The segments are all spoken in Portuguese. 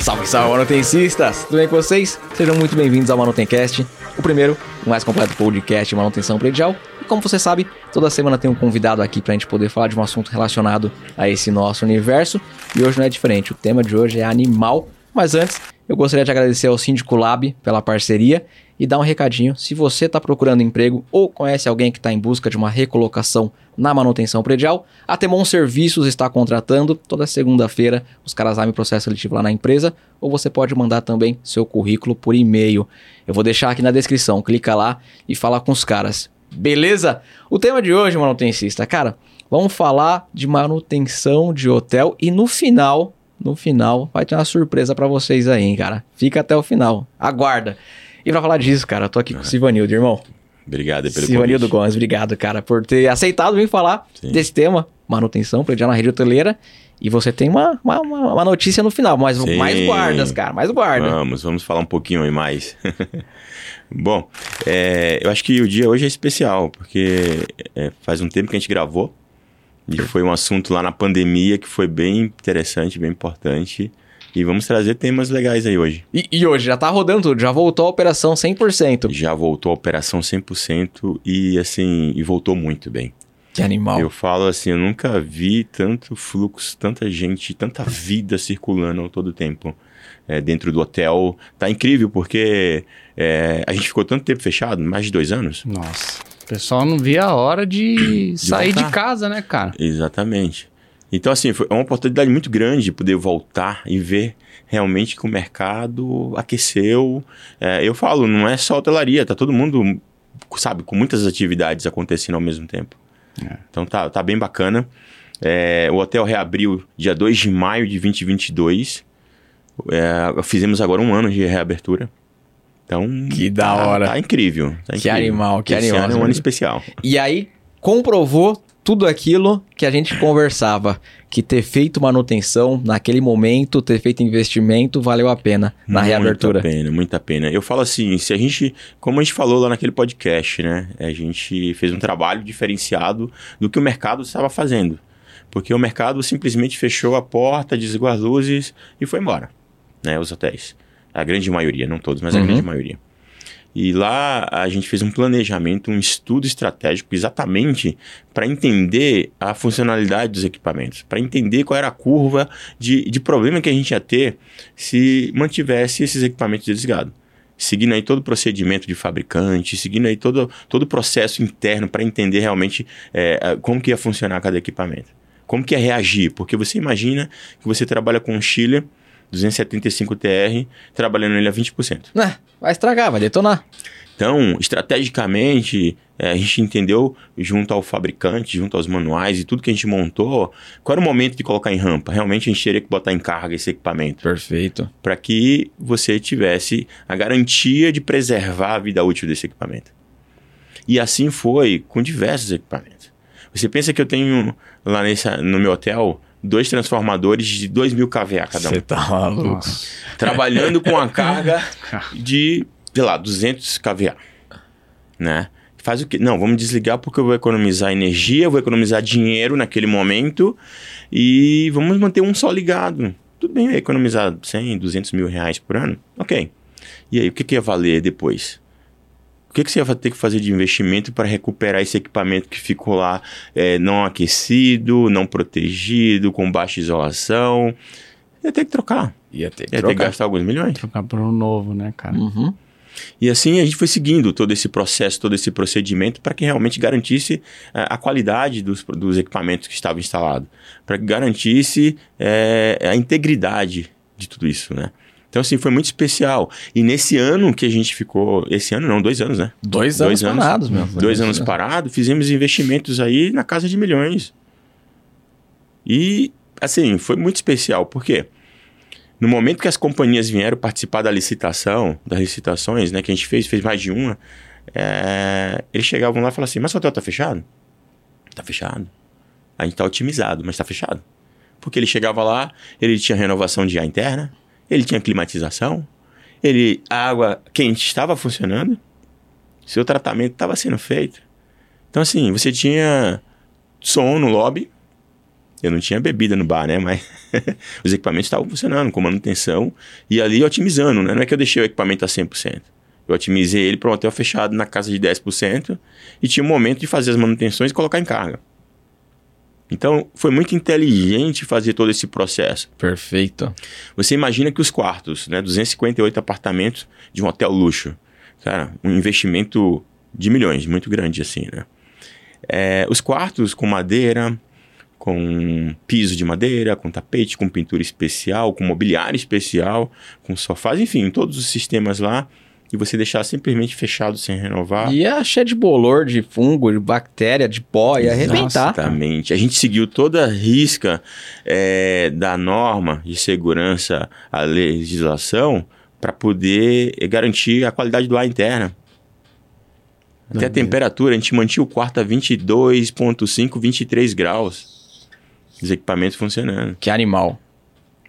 Salve, salve, manutencistas! Tudo bem com vocês? Sejam muito bem-vindos ao Manutencast, o primeiro, o mais completo podcast de manutenção predial. E como você sabe, toda semana tem um convidado aqui pra gente poder falar de um assunto relacionado a esse nosso universo. E hoje não é diferente, o tema de hoje é animal. Mas antes, eu gostaria de agradecer ao Síndico Lab pela parceria e dar um recadinho. Se você está procurando emprego ou conhece alguém que está em busca de uma recolocação na manutenção predial, a Temon Serviços está contratando. Toda segunda-feira os caras abrem processo seletivo lá na empresa ou você pode mandar também seu currículo por e-mail. Eu vou deixar aqui na descrição, clica lá e fala com os caras. Beleza? O tema de hoje, manutencista, cara, vamos falar de manutenção de hotel e no final no final vai ter uma surpresa para vocês aí, hein, cara. Fica até o final. Aguarda. E pra falar disso, cara, eu tô aqui com o Sivanildo, irmão. Obrigado pelo Sivanildo Gomes, obrigado, cara, por ter aceitado vir falar Sim. desse tema, manutenção, predial na rede hoteleira. E você tem uma, uma, uma notícia no final, mas Sim. mais guardas, cara, mais guarda. Vamos, vamos falar um pouquinho aí mais. Bom, é, eu acho que o dia hoje é especial, porque é, faz um tempo que a gente gravou. E foi um assunto lá na pandemia que foi bem interessante, bem importante. E vamos trazer temas legais aí hoje. E, e, hoje já tá rodando tudo, já voltou a operação 100%. Já voltou a operação 100% e assim, e voltou muito bem. Que animal. Eu falo assim, eu nunca vi tanto fluxo, tanta gente, tanta vida circulando todo o tempo é, dentro do hotel. Tá incrível porque é, a gente ficou tanto tempo fechado, mais de dois anos. Nossa. O pessoal não via a hora de, de sair voltar. de casa, né, cara? Exatamente. Então, assim, foi uma oportunidade muito grande de poder voltar e ver realmente que o mercado aqueceu. É, eu falo, não é só hotelaria, tá todo mundo, sabe, com muitas atividades acontecendo ao mesmo tempo. É. Então tá, tá bem bacana. É, o hotel reabriu dia 2 de maio de 2022. É, fizemos agora um ano de reabertura. Então. Que da tá, hora. Tá incrível. Tá que incrível. animal, que Esse animal. Ano é um ano especial. E aí, comprovou tudo aquilo que a gente conversava, que ter feito manutenção naquele momento, ter feito investimento, valeu a pena na muita reabertura. Muita pena, muita pena. Eu falo assim, se a gente, como a gente falou lá naquele podcast, né, a gente fez um trabalho diferenciado do que o mercado estava fazendo. Porque o mercado simplesmente fechou a porta, desligou as luzes e foi embora, né, os hotéis. A grande maioria, não todos, mas a uhum. grande maioria. E lá a gente fez um planejamento, um estudo estratégico exatamente para entender a funcionalidade dos equipamentos, para entender qual era a curva de, de problema que a gente ia ter se mantivesse esses equipamentos desligados. Seguindo aí todo o procedimento de fabricante, seguindo aí todo, todo o processo interno para entender realmente é, como que ia funcionar cada equipamento. Como que ia reagir, porque você imagina que você trabalha com um chiller 275 TR, trabalhando nele a 20%. É, vai estragar, vai detonar. Então, estrategicamente, é, a gente entendeu, junto ao fabricante, junto aos manuais e tudo que a gente montou, qual era o momento de colocar em rampa. Realmente a gente teria que botar em carga esse equipamento. Perfeito. Para que você tivesse a garantia de preservar a vida útil desse equipamento. E assim foi com diversos equipamentos. Você pensa que eu tenho lá nesse, no meu hotel dois transformadores de 2 mil kVA cada um. Você tá maluco. Trabalhando com a carga de, sei lá, 200 kVA. Né? Faz o quê? Não, vamos desligar porque eu vou economizar energia, eu vou economizar dinheiro naquele momento e vamos manter um só ligado. Tudo bem, economizar 100, 200 mil reais por ano? Ok. E aí, o que, que ia valer depois? O que, que você vai ter que fazer de investimento para recuperar esse equipamento que ficou lá é, não aquecido, não protegido, com baixa isolação? Ia ter que trocar. Ia ter que, Ia trocar. ter que gastar alguns milhões. Trocar por um novo, né, cara? Uhum. E assim a gente foi seguindo todo esse processo, todo esse procedimento para que realmente garantisse é, a qualidade dos, dos equipamentos que estavam instalados, para que garantisse é, a integridade de tudo isso, né? Então, assim, foi muito especial. E nesse ano que a gente ficou. Esse ano, não, dois anos, né? Dois, dois anos, parados, meu. Dois anos parados, fizemos investimentos aí na casa de milhões. E, assim, foi muito especial. Por quê? No momento que as companhias vieram participar da licitação, das licitações, né, que a gente fez, fez mais de uma, é, eles chegavam lá e falavam assim: Mas o hotel tá fechado? Tá fechado. A gente tá otimizado, mas tá fechado. Porque ele chegava lá, ele tinha renovação de ar interna, ele tinha climatização, ele, a água quente estava funcionando, seu tratamento estava sendo feito. Então, assim, você tinha som no lobby, Eu não tinha bebida no bar, né? Mas os equipamentos estavam funcionando com manutenção e ali otimizando, né? Não é que eu deixei o equipamento a 100%. Eu otimizei ele para um hotel fechado na casa de 10% e tinha um momento de fazer as manutenções e colocar em carga. Então, foi muito inteligente fazer todo esse processo. Perfeito. Você imagina que os quartos, né, 258 apartamentos de um hotel luxo, cara, um investimento de milhões, muito grande assim, né? É, os quartos com madeira, com piso de madeira, com tapete, com pintura especial, com mobiliário especial, com sofás, enfim, todos os sistemas lá e você deixar simplesmente fechado sem renovar. Ia cheio de bolor, de fungo, de bactéria, de pó, ia arrebentar. Exatamente. A gente seguiu toda a risca é, da norma de segurança, a legislação, para poder garantir a qualidade do ar interna. Até a temperatura, a gente mantinha o quarto a 22,5, 23 graus. Os equipamentos funcionando. Que animal.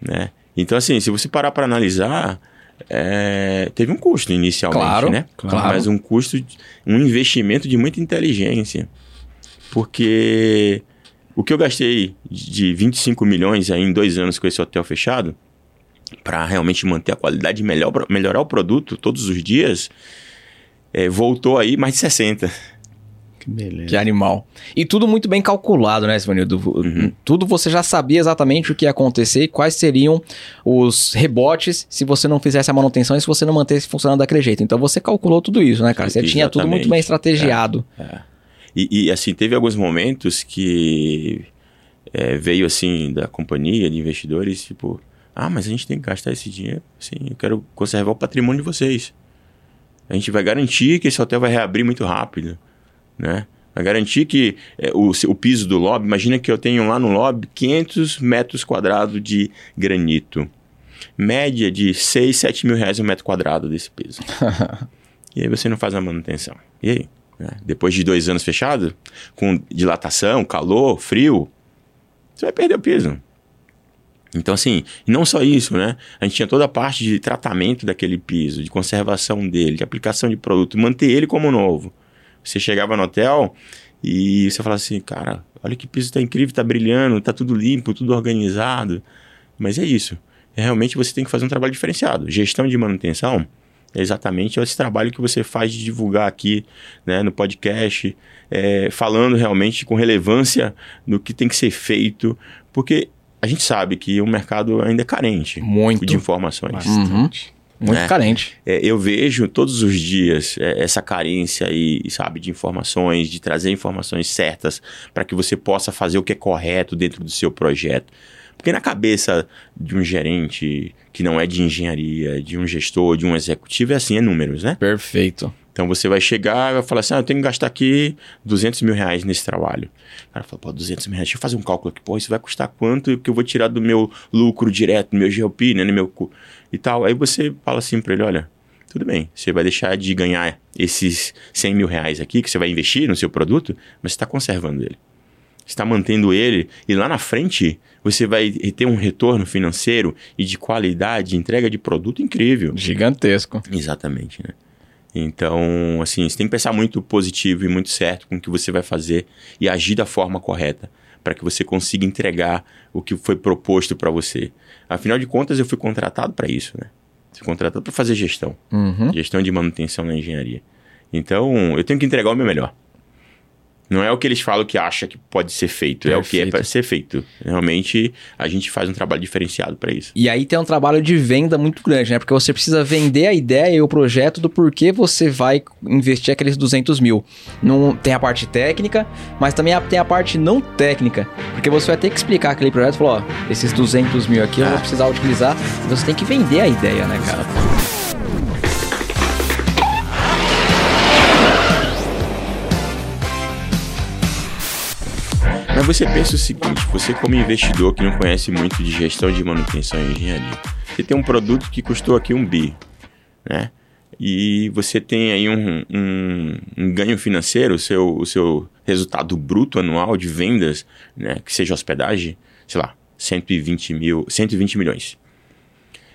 Né? Então, assim, se você parar para analisar, é, teve um custo inicialmente, claro, né? Claro. Mas um custo, um investimento de muita inteligência. Porque o que eu gastei de 25 milhões aí em dois anos com esse hotel fechado, para realmente manter a qualidade e melhor, melhorar o produto todos os dias, é, voltou aí mais de 60. Que beleza. Que animal. E tudo muito bem calculado, né, Sivanildo? Uhum. Tudo você já sabia exatamente o que ia acontecer e quais seriam os rebotes se você não fizesse a manutenção e se você não mantesse funcionando daquele jeito. Então você calculou tudo isso, né, cara? Você exatamente. tinha tudo muito bem estrategiado. É, é. E, e, assim, teve alguns momentos que é, veio assim da companhia, de investidores, tipo, ah, mas a gente tem que gastar esse dinheiro. Sim, eu quero conservar o patrimônio de vocês. A gente vai garantir que esse hotel vai reabrir muito rápido né? Vai garantir que é, o, o piso do lobby, imagina que eu tenho lá no lobby 500 metros quadrados de granito. Média de 6, 7 mil reais um metro quadrado desse piso. e aí você não faz a manutenção. E aí? Né? Depois de dois anos fechado, com dilatação, calor, frio, você vai perder o piso. Então, assim, não só isso, né? A gente tinha toda a parte de tratamento daquele piso, de conservação dele, de aplicação de produto, manter ele como novo. Você chegava no hotel e você falava assim, cara, olha que piso tá incrível, tá brilhando, tá tudo limpo, tudo organizado. Mas é isso. Realmente você tem que fazer um trabalho diferenciado. Gestão de manutenção é exatamente esse trabalho que você faz de divulgar aqui né, no podcast, é, falando realmente com relevância do que tem que ser feito, porque a gente sabe que o mercado ainda é carente Muito. de informações. Bastante. Uhum. Muito né? carente. É, eu vejo todos os dias é, essa carência aí, sabe, de informações, de trazer informações certas para que você possa fazer o que é correto dentro do seu projeto. Porque na cabeça de um gerente que não é de engenharia, de um gestor, de um executivo, é assim, é números, né? Perfeito. Então você vai chegar e vai falar assim: ah, eu tenho que gastar aqui 200 mil reais nesse trabalho. O cara fala: pô, 200 mil reais, deixa eu fazer um cálculo aqui. Pô, isso vai custar quanto que eu vou tirar do meu lucro direto, do meu GLP, né, no meu e tal. Aí você fala assim para ele: olha, tudo bem, você vai deixar de ganhar esses 100 mil reais aqui que você vai investir no seu produto, mas você está conservando ele. Você está mantendo ele e lá na frente você vai ter um retorno financeiro e de qualidade, de entrega de produto incrível. Gigantesco. Exatamente, né? Então, assim, você tem que pensar muito positivo e muito certo com o que você vai fazer e agir da forma correta para que você consiga entregar o que foi proposto para você. Afinal de contas, eu fui contratado para isso, né? Fui contratado para fazer gestão, uhum. gestão de manutenção na engenharia. Então, eu tenho que entregar o meu melhor. Não é o que eles falam que acha que pode ser feito, Perfeito. é o que é para ser feito. Realmente a gente faz um trabalho diferenciado para isso. E aí tem um trabalho de venda muito grande, né? Porque você precisa vender a ideia e o projeto do porquê você vai investir aqueles 200 mil. Não tem a parte técnica, mas também tem a parte não técnica, porque você vai ter que explicar aquele projeto, falar, ó, esses 200 mil aqui eu vou ah. precisar utilizar. Você tem que vender a ideia, né, cara? Mas você pensa o seguinte: você, como investidor que não conhece muito de gestão de manutenção e engenharia, você tem um produto que custou aqui um bi, né? E você tem aí um, um, um ganho financeiro, o seu, o seu resultado bruto anual de vendas, né? Que seja hospedagem, sei lá, 120, mil, 120 milhões.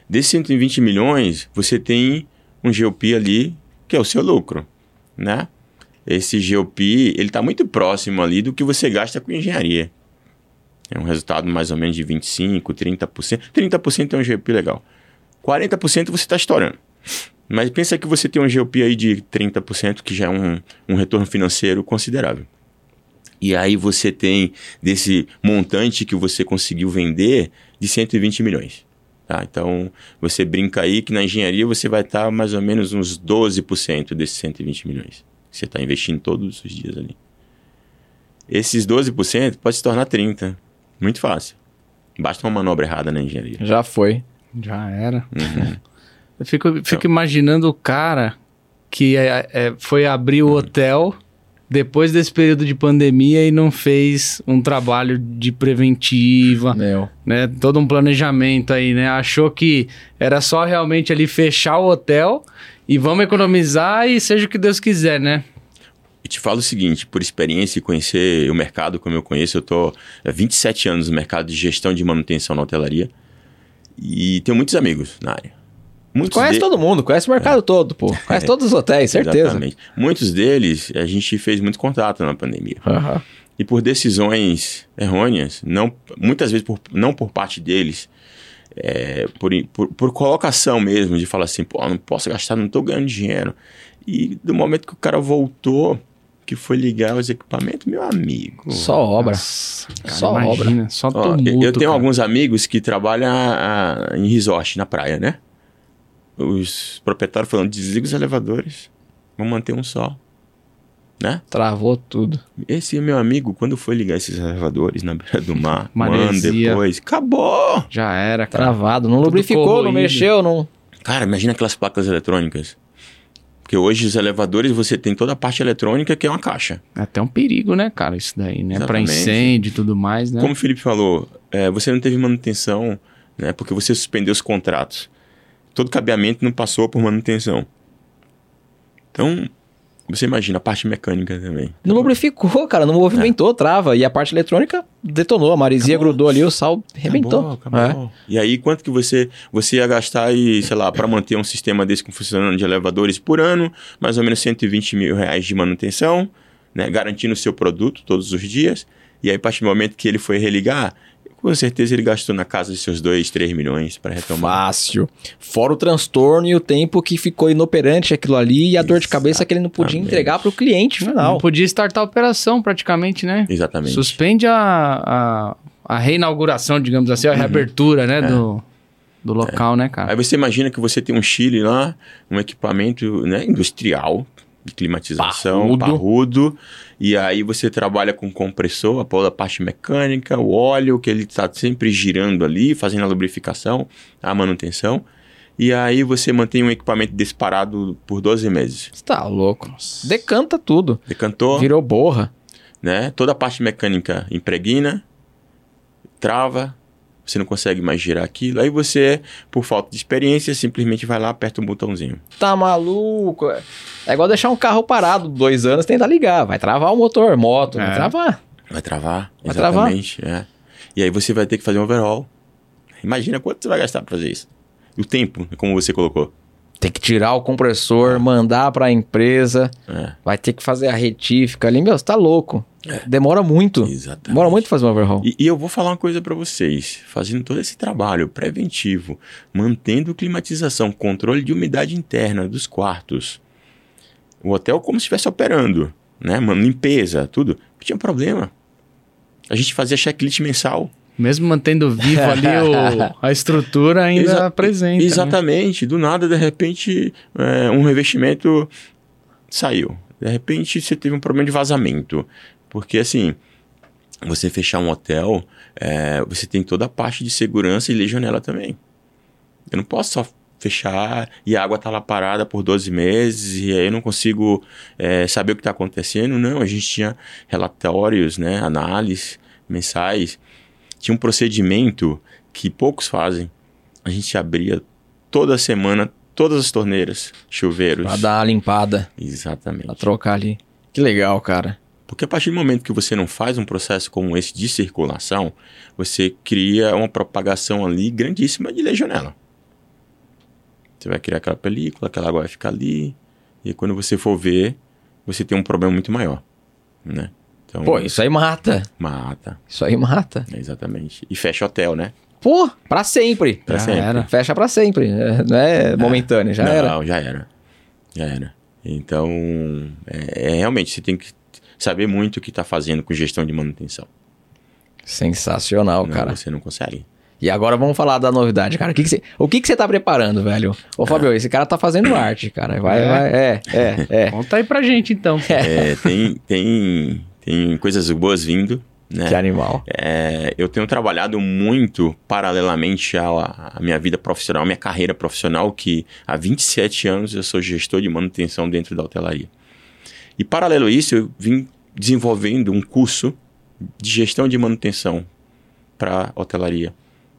Desses 120 milhões, você tem um GOP ali que é o seu lucro, né? Esse GOP, ele está muito próximo ali do que você gasta com engenharia. É um resultado mais ou menos de 25%, 30%. 30% é um GOP legal. 40% você está estourando. Mas pensa que você tem um GOP aí de 30%, que já é um, um retorno financeiro considerável. E aí você tem desse montante que você conseguiu vender de 120 milhões. Tá? Então você brinca aí que na engenharia você vai estar tá mais ou menos uns 12% desses 120 milhões. Você está investindo todos os dias ali. Esses 12% pode se tornar 30%. Muito fácil. Basta uma manobra errada na engenharia. Já foi. Já era. Uhum. Eu fico, fico então. imaginando o cara que é, é, foi abrir o hotel depois desse período de pandemia e não fez um trabalho de preventiva, Meu. né? Todo um planejamento aí, né? Achou que era só realmente ali fechar o hotel e vamos economizar e seja o que Deus quiser, né? E te falo o seguinte, por experiência e conhecer o mercado como eu conheço, eu tô há 27 anos no mercado de gestão de manutenção na hotelaria e tenho muitos amigos na área. Muitos conhece de... todo mundo, conhece o mercado é. todo, pô. Conhece é. todos os hotéis, certeza. Exatamente. Muitos deles a gente fez muito contato na pandemia. Uhum. E por decisões errôneas, não, muitas vezes por, não por parte deles, é, por, por, por, colocação mesmo, de falar assim, pô, não posso gastar, não estou ganhando dinheiro. E do momento que o cara voltou, que foi ligar os equipamentos, meu amigo. Só obra. Nossa, cara, só imagina, obra. Só tumulto, Eu tenho cara. alguns amigos que trabalham a, a, em resort na praia, né? os proprietários falando, desliga os elevadores, vamos manter um só. Né? Travou tudo. Esse meu amigo, quando foi ligar esses elevadores na beira do mar, mano, depois, acabou! Já era, cara. Travado, não lubrificou, não mexeu, não... Cara, imagina aquelas placas eletrônicas. Porque hoje os elevadores você tem toda a parte eletrônica que é uma caixa. É até um perigo, né, cara, isso daí, né? Para incêndio e tudo mais, né? Como o Felipe falou, é, você não teve manutenção, né? Porque você suspendeu os contratos todo cabeamento não passou por manutenção. Então, você imagina a parte mecânica também. Não lubrificou, cara, não movimentou, é. trava. E a parte eletrônica detonou, a maresia acabou. grudou ali, o sal arrebentou. Acabou, acabou. É. E aí, quanto que você, você ia gastar aí, sei lá, para manter um sistema desse funcionando de elevadores por ano? Mais ou menos 120 mil reais de manutenção, né? Garantindo o seu produto todos os dias. E aí, a partir do momento que ele foi religar, com certeza ele gastou na casa de seus 2, 3 milhões para retomar. Fácil. Fora o transtorno e o tempo que ficou inoperante aquilo ali e a Exatamente. dor de cabeça que ele não podia entregar para o cliente final. Não podia startar a operação praticamente, né? Exatamente. Suspende a, a, a reinauguração, digamos assim, a uhum. reabertura, né? É. Do, do local, é. né, cara? Aí você imagina que você tem um Chile lá, um equipamento né, industrial, de climatização, parrudo. parrudo. E aí você trabalha com compressor, a parte mecânica, o óleo, que ele está sempre girando ali, fazendo a lubrificação, a manutenção. E aí você mantém um equipamento disparado por 12 meses. Está louco. Decanta tudo. Decantou. Virou borra. Né? Toda a parte mecânica impregna, trava, você não consegue mais girar aquilo. Aí você, por falta de experiência, simplesmente vai lá, aperta um botãozinho. Tá maluco? É igual deixar um carro parado dois anos tentar ligar. Vai travar o motor, moto, é. vai travar. Vai travar, vai exatamente. Travar. É. E aí você vai ter que fazer um overhaul. Imagina quanto você vai gastar pra fazer isso. O tempo, como você colocou. Tem que tirar o compressor, é. mandar para a empresa, é. vai ter que fazer a retífica ali. Meu, você tá louco. É. Demora muito. Exatamente. Demora muito fazer um overhaul. E, e eu vou falar uma coisa para vocês. Fazendo todo esse trabalho preventivo, mantendo climatização, controle de umidade interna dos quartos. O hotel como se estivesse operando, né? Limpeza, tudo. Não tinha problema. A gente fazia checklist mensal. Mesmo mantendo vivo ali o, a estrutura ainda Exa presente. Né? Exatamente. Né? Do nada, de repente, é, um revestimento saiu. De repente, você teve um problema de vazamento. Porque, assim, você fechar um hotel, é, você tem toda a parte de segurança e legionela também. Eu não posso só fechar e a água tá lá parada por 12 meses e aí eu não consigo é, saber o que está acontecendo. Não, a gente tinha relatórios, né, análises mensais tinha um procedimento que poucos fazem. A gente abria toda semana todas as torneiras, chuveiros. Pra dar a limpada. Exatamente. Pra trocar ali. Que legal, cara. Porque a partir do momento que você não faz um processo como esse de circulação, você cria uma propagação ali grandíssima de legionela. Você vai criar aquela película, aquela água vai ficar ali, e quando você for ver, você tem um problema muito maior, né? Então, Pô, isso aí mata. mata. Isso aí mata. Exatamente. E fecha hotel, né? Pô, pra sempre. Pra Já sempre. era. Fecha pra sempre. é, Não é momentâneo, já Não, era. já era. Já era. Então, é, é realmente, você tem que saber muito o que está fazendo com gestão de manutenção. Sensacional, Não, cara. Você não consegue. E agora vamos falar da novidade, cara. O que, que você, o que, que você tá preparando, velho? Ô, Fabio, esse cara tá fazendo arte, cara. Vai, É? vai. É, é, é. Conta aí pra gente, então. É, tem, tem, tem coisas boas vindo. Né? Que animal. É, eu tenho trabalhado muito paralelamente à, à minha vida profissional, à minha carreira profissional, que há 27 anos eu sou gestor de manutenção dentro da hotelaria. E paralelo a isso, eu vim desenvolvendo um curso de gestão de manutenção para hotelaria,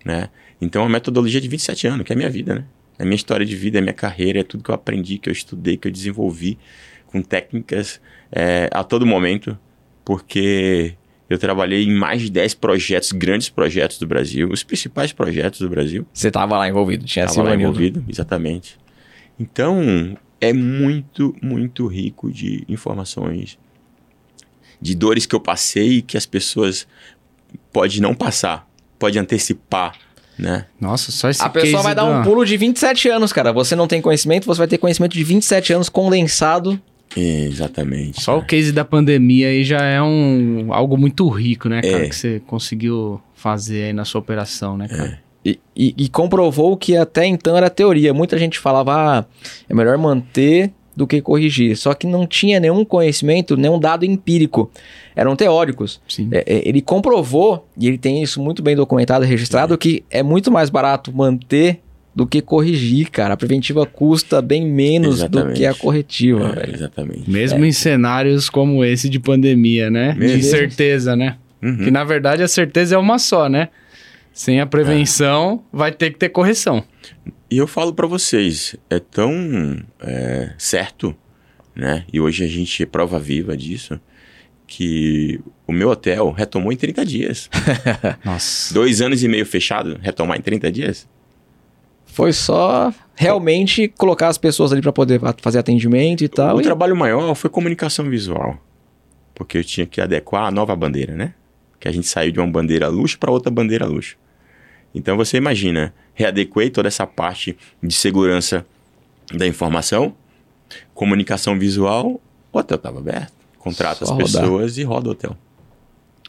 né? Então, a metodologia de 27 anos, que é a minha vida, né? É a minha história de vida, é a minha carreira, é tudo que eu aprendi, que eu estudei, que eu desenvolvi com técnicas é, a todo momento, porque eu trabalhei em mais de 10 projetos, grandes projetos do Brasil, os principais projetos do Brasil. Você tava lá envolvido, tinha Estava lá envolvido, exatamente. Então, é muito, muito rico de informações, de dores que eu passei e que as pessoas pode não passar, pode antecipar, né? Nossa, só esse A pessoa case vai dar um pulo de 27 anos, cara. Você não tem conhecimento, você vai ter conhecimento de 27 anos condensado. Exatamente. Só o case da pandemia aí já é um algo muito rico, né, cara? É. Que você conseguiu fazer aí na sua operação, né, cara? E, e- e comprovou que até então era teoria. Muita gente falava, ah, é melhor manter do que corrigir. Só que não tinha nenhum conhecimento, nenhum dado empírico. Eram teóricos. Sim. É, é, ele comprovou, e ele tem isso muito bem documentado e registrado, que é muito mais barato manter do que corrigir, cara. A preventiva custa bem menos do Exatamente. que a corretiva, É, velho. exatamente. Mesmo em cenários como esse de pandemia, né? De Mesmo. certeza, né? Uhum. Que na verdade a certeza é uma só, né? Sem a prevenção, vai ter que ter correção. E eu falo pra vocês, é tão é, certo, né? E hoje a gente é prova viva disso, que o meu hotel retomou em 30 dias. Nossa. Dois anos e meio fechado, retomar em 30 dias? Foi só realmente colocar as pessoas ali pra poder fazer atendimento e tal. o e- trabalho maior foi comunicação visual. Porque eu tinha que adequar a nova bandeira, né? Que a gente saiu de uma bandeira luxo para outra bandeira luxo. Então você imagina, readequei toda essa parte de segurança da informação, comunicação visual, o hotel estava aberto. Contrata Só as rodar. pessoas e roda o hotel.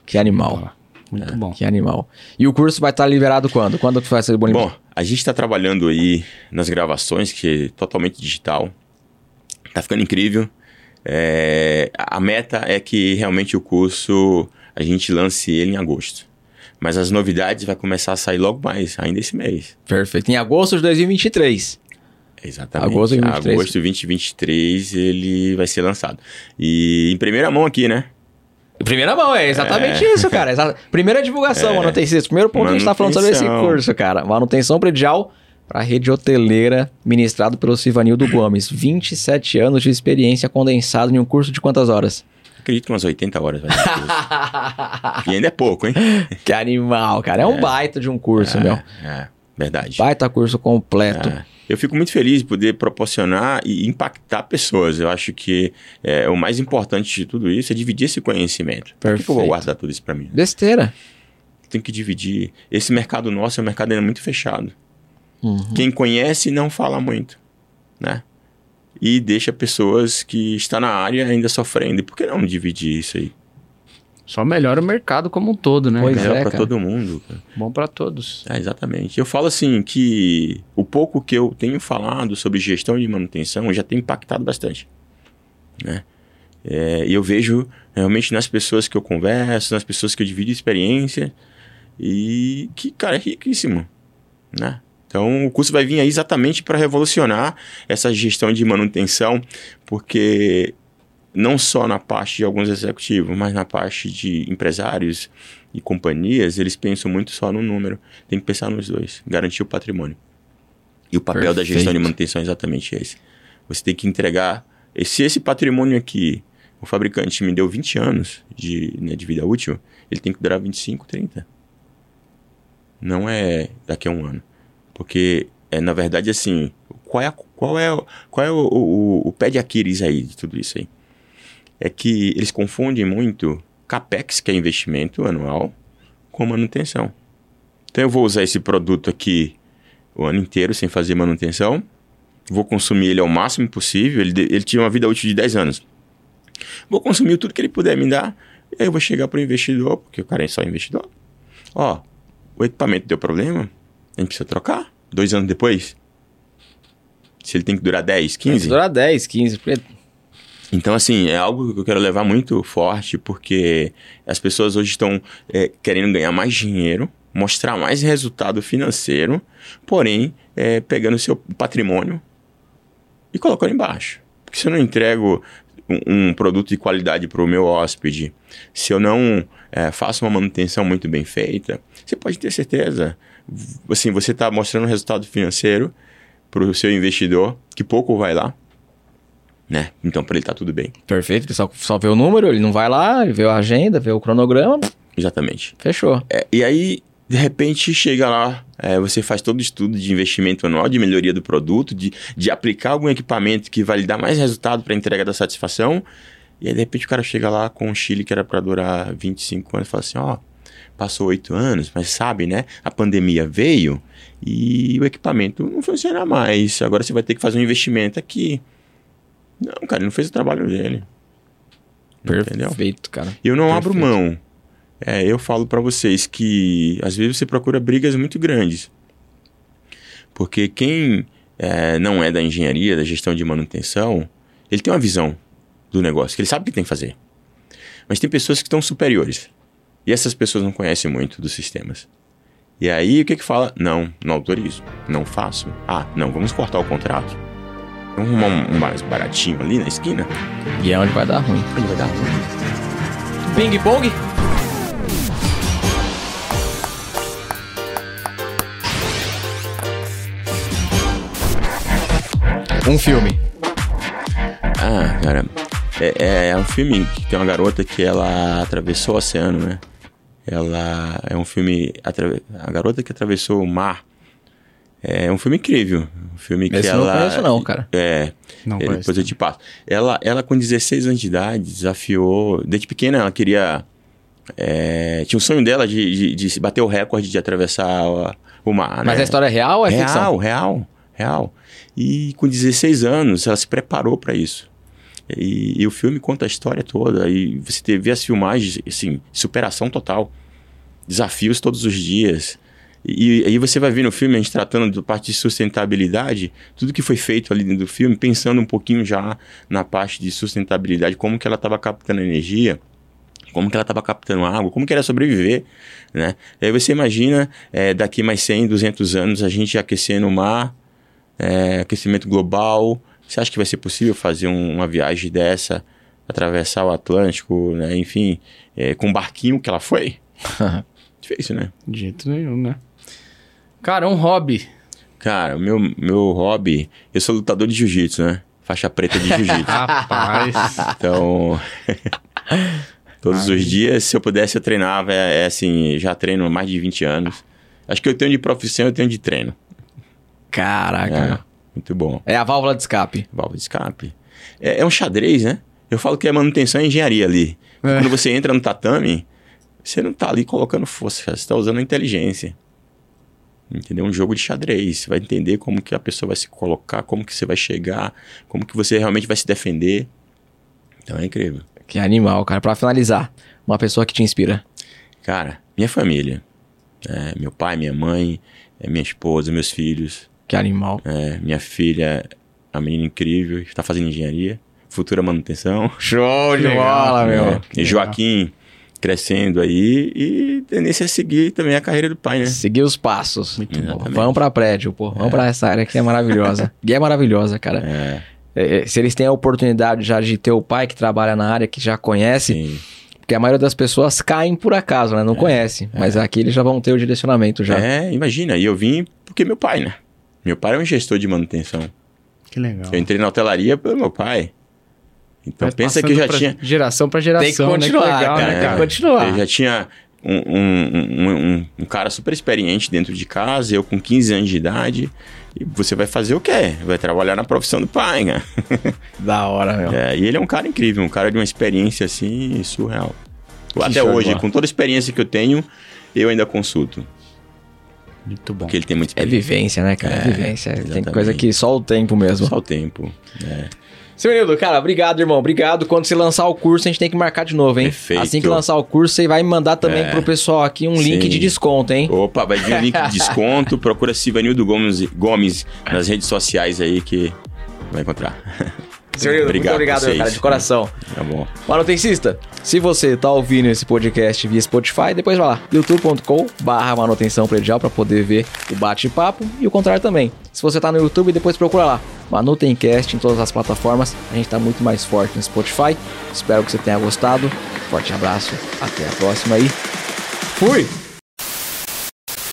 Que animal. Muito bom. Que animal. E o curso vai estar liberado quando? Quando que vai ser bonito? Bom, a gente está trabalhando aí nas gravações, que é totalmente digital. Tá ficando incrível. É, a meta é que realmente o curso a gente lance ele em agosto. Mas as novidades vai começar a sair logo mais, ainda esse mês. Perfeito. Em agosto de 2023. Exatamente. Agosto de 23. Agosto de 2023 ele vai ser lançado. E em primeira mão aqui, né? Primeira mão, é exatamente isso, cara. Exa- Primeira divulgação, manutenção. Primeiro ponto que a gente tá falando sobre esse curso, cara. Manutenção predial para rede hoteleira, ministrado pelo Silvanildo Gomes. 27 anos de experiência condensado em um curso de quantas horas? Acredito que umas 80 horas. E ainda é pouco, hein? que animal, cara. É um baita de um curso, meu. É, verdade. Baita curso completo. É. Eu fico muito feliz de poder proporcionar e impactar pessoas. Eu acho que é, o mais importante de tudo isso é dividir esse conhecimento. Por que que eu vou Perfeito. guardar tudo isso para mim? Besteira. Tem que dividir. Esse mercado nosso é um mercado ainda muito fechado. Uhum. Quem conhece não fala muito, né? E deixa pessoas que estão na área ainda sofrendo. E por que não dividir isso aí? Só melhora o mercado como um todo, né? Pois? Melhor é, para todo mundo. cara. Bom pra todos. É, exatamente. Eu falo assim que o pouco que eu tenho falado sobre gestão de manutenção já tem impactado bastante. Né? É, E eu vejo realmente nas pessoas que eu converso, nas pessoas que eu divido experiência, e que, cara, é riquíssimo. Né? Então, o curso vai vir aí exatamente para revolucionar essa gestão de manutenção, porque não só na parte de alguns executivos, mas na parte de empresários e companhias, eles pensam muito só no número. Tem que pensar nos dois, garantir o patrimônio. E o papel da gestão de Perfeito. manutenção é exatamente esse. Você tem que entregar. Se esse patrimônio aqui, o fabricante me deu 20 anos de, né, de vida útil, ele tem que durar 25, 30. Não é daqui a um ano. Porque, é, na verdade, assim, qual é, a- qual é, qual é o, o, o pé de Aquiles aí de tudo isso aí? É que eles confundem muito capex, que é investimento anual, com manutenção. Então eu vou usar esse produto aqui o ano inteiro sem fazer manutenção, vou consumir ele ao máximo possível. Ele, ele tinha uma vida útil de 10 anos. Vou consumir tudo que ele puder me dar, e aí eu vou chegar para o investidor, porque o cara é só investidor. Ó, o equipamento deu problema, a gente precisa trocar. Dois anos depois, se ele tem que durar 10, 15. Tem que durar 10, 15. Então, assim, é algo que eu quero levar muito forte, porque as pessoas hoje estão é, querendo ganhar mais dinheiro, mostrar mais resultado financeiro, porém, é, pegando o seu patrimônio e colocando embaixo. Porque se eu não entrego um, um produto de qualidade para o meu hóspede, se eu não é, faço uma manutenção muito bem feita, você pode ter certeza, assim, você está mostrando um resultado financeiro para o seu investidor, que pouco vai lá, né? Então, para ele tá tudo bem. Perfeito, ele só, só vê o número, ele não vai lá, ele vê a agenda, vê o cronograma. Exatamente. Fechou. É, e aí, de repente, chega lá, é, você faz todo o estudo de investimento anual, de melhoria do produto, de, de aplicar algum equipamento que vai lhe dar mais resultado para entrega da satisfação. E aí, de repente, o cara chega lá com um Chile que era para durar 25 anos e fala assim: ó, passou oito anos, mas sabe, né? A pandemia veio e o equipamento não funciona mais. Agora você vai ter que fazer um investimento aqui. Não, cara, ele não fez o trabalho dele. Perfeito, entendeu? cara. E eu não Perfeito. abro mão. É, eu falo para vocês que às vezes você procura brigas muito grandes. Porque quem é, não é da engenharia, da gestão de manutenção, ele tem uma visão do negócio, que ele sabe o que tem que fazer. Mas tem pessoas que estão superiores. E essas pessoas não conhecem muito dos sistemas. E aí o que que fala? Não, não autorizo, não faço. Ah, não, vamos cortar o contrato. Vamos arrumar um, um mais baratinho ali na esquina. E é onde vai dar ruim. Onde vai dar ruim. Ping pong? Um filme. Ah, cara. É, é, é, um filme que tem uma garota que ela atravessou o oceano, né? Ela é um filme. A garota que atravessou o mar. É um filme incrível. Um filme que Esse ela. não conheço, não, cara. É. Não é, conheço. depois eu te passo. Ela, ela, com 16 anos de idade, desafiou. Desde pequena, ela queria. É, tinha o sonho dela de, de, de bater o recorde de atravessar o, o mar. Mas né? a história é real ou é real, ficção? real, real. E com 16 anos, ela se preparou para isso. E, e, o filme conta a história toda. E você vê as filmagens, assim, superação total. Desafios todos os dias. E aí você vai ver no filme, a gente tratando da parte de sustentabilidade, tudo que foi feito ali dentro do filme, pensando um pouquinho já na parte de sustentabilidade, como que ela estava captando energia, como que ela estava captando água, como que era sobreviver, né? E aí você imagina, é, daqui mais 100, 200 anos, a gente aquecendo o mar, é, aquecimento global, você acha que vai ser possível fazer um, uma viagem dessa, atravessar o Atlântico, né? enfim, é, com o barquinho que ela foi? Difícil, né? De jeito nenhum, né? Cara, um hobby. Cara, o meu, meu hobby, eu sou lutador de jiu-jitsu, né? Faixa preta de jiu-jitsu. Rapaz. então, todos Ai. os dias, se eu pudesse, eu treinava. É, é, assim, já treino há mais de 20 anos. Acho que eu tenho de profissão, eu tenho de treino. Caraca. É, muito bom. É a válvula de escape. Válvula de escape. É, é um xadrez, né? Eu falo que é manutenção e engenharia ali. É. Quando você entra no tatame, você não tá ali colocando força, você está usando inteligência. Entendeu? Um jogo de xadrez. Você vai entender como que a pessoa vai se colocar, como que você vai chegar, como que você realmente vai se defender. Então é incrível. Que animal, cara. Para finalizar, uma pessoa que te inspira. Cara, minha família. É, meu pai, minha mãe, é, minha esposa, meus filhos. Que animal. É, minha filha, a menina incrível, está fazendo engenharia, futura manutenção. Show de bola, meu. É, e Joaquim crescendo aí e tendência a seguir também a carreira do pai, né? Seguir os passos. Muito bom. Vamos para prédio, pô. Vamos é. para essa área que é maravilhosa. e é maravilhosa, cara. É. É, se eles têm a oportunidade já de ter o pai que trabalha na área, que já conhece, Sim. porque a maioria das pessoas caem por acaso, né? Não é, conhece. Mas aqui eles já vão ter o direcionamento já. É, imagina. E eu vim porque meu pai, né? Meu pai é um gestor de manutenção. Que legal. Eu entrei na hotelaria pelo meu pai. Então Mas pensa que eu já tinha. Geração para geração. Tem que continuar, né? que legal, cara. né, Tem que continuar. Eu já tinha um, um, um, um, cara super experiente dentro de casa, eu com 15 anos de idade. E você vai fazer o quê? Vai trabalhar na profissão do pai, né? Da hora, meu. É, e ele é um cara incrível, um cara de uma experiência assim surreal. Até hoje, com toda a experiência que eu tenho, eu ainda consulto. Muito bom. Porque ele tem muita É vivência, né, cara? É, É, vivência. Tem exatamente. coisa que só o tempo mesmo. Só o tempo. É. Seu Nildo, cara, obrigado, irmão. Obrigado. Quando você lançar o curso, a gente tem que marcar de novo, hein? Perfeito. Assim que lançar o curso, você vai mandar também pro pessoal aqui um link Sim. de desconto, hein? Opa, vai vir o link de desconto. Procura Sivanildo Gomes, Gomes nas redes sociais aí que vai encontrar. Seu Nildo, muito Obrigado obrigado, vocês. cara, de coração. Tá bom. Manutencista, se você tá ouvindo esse podcast via Spotify, depois vai lá, youtube.com barra manutenção predial para poder ver o bate-papo e o contrário também. Se você tá no YouTube, depois procura lá, Manutencast em todas as plataformas. A gente tá muito mais forte no Spotify. Espero que você tenha gostado. Forte abraço, até a próxima e fui!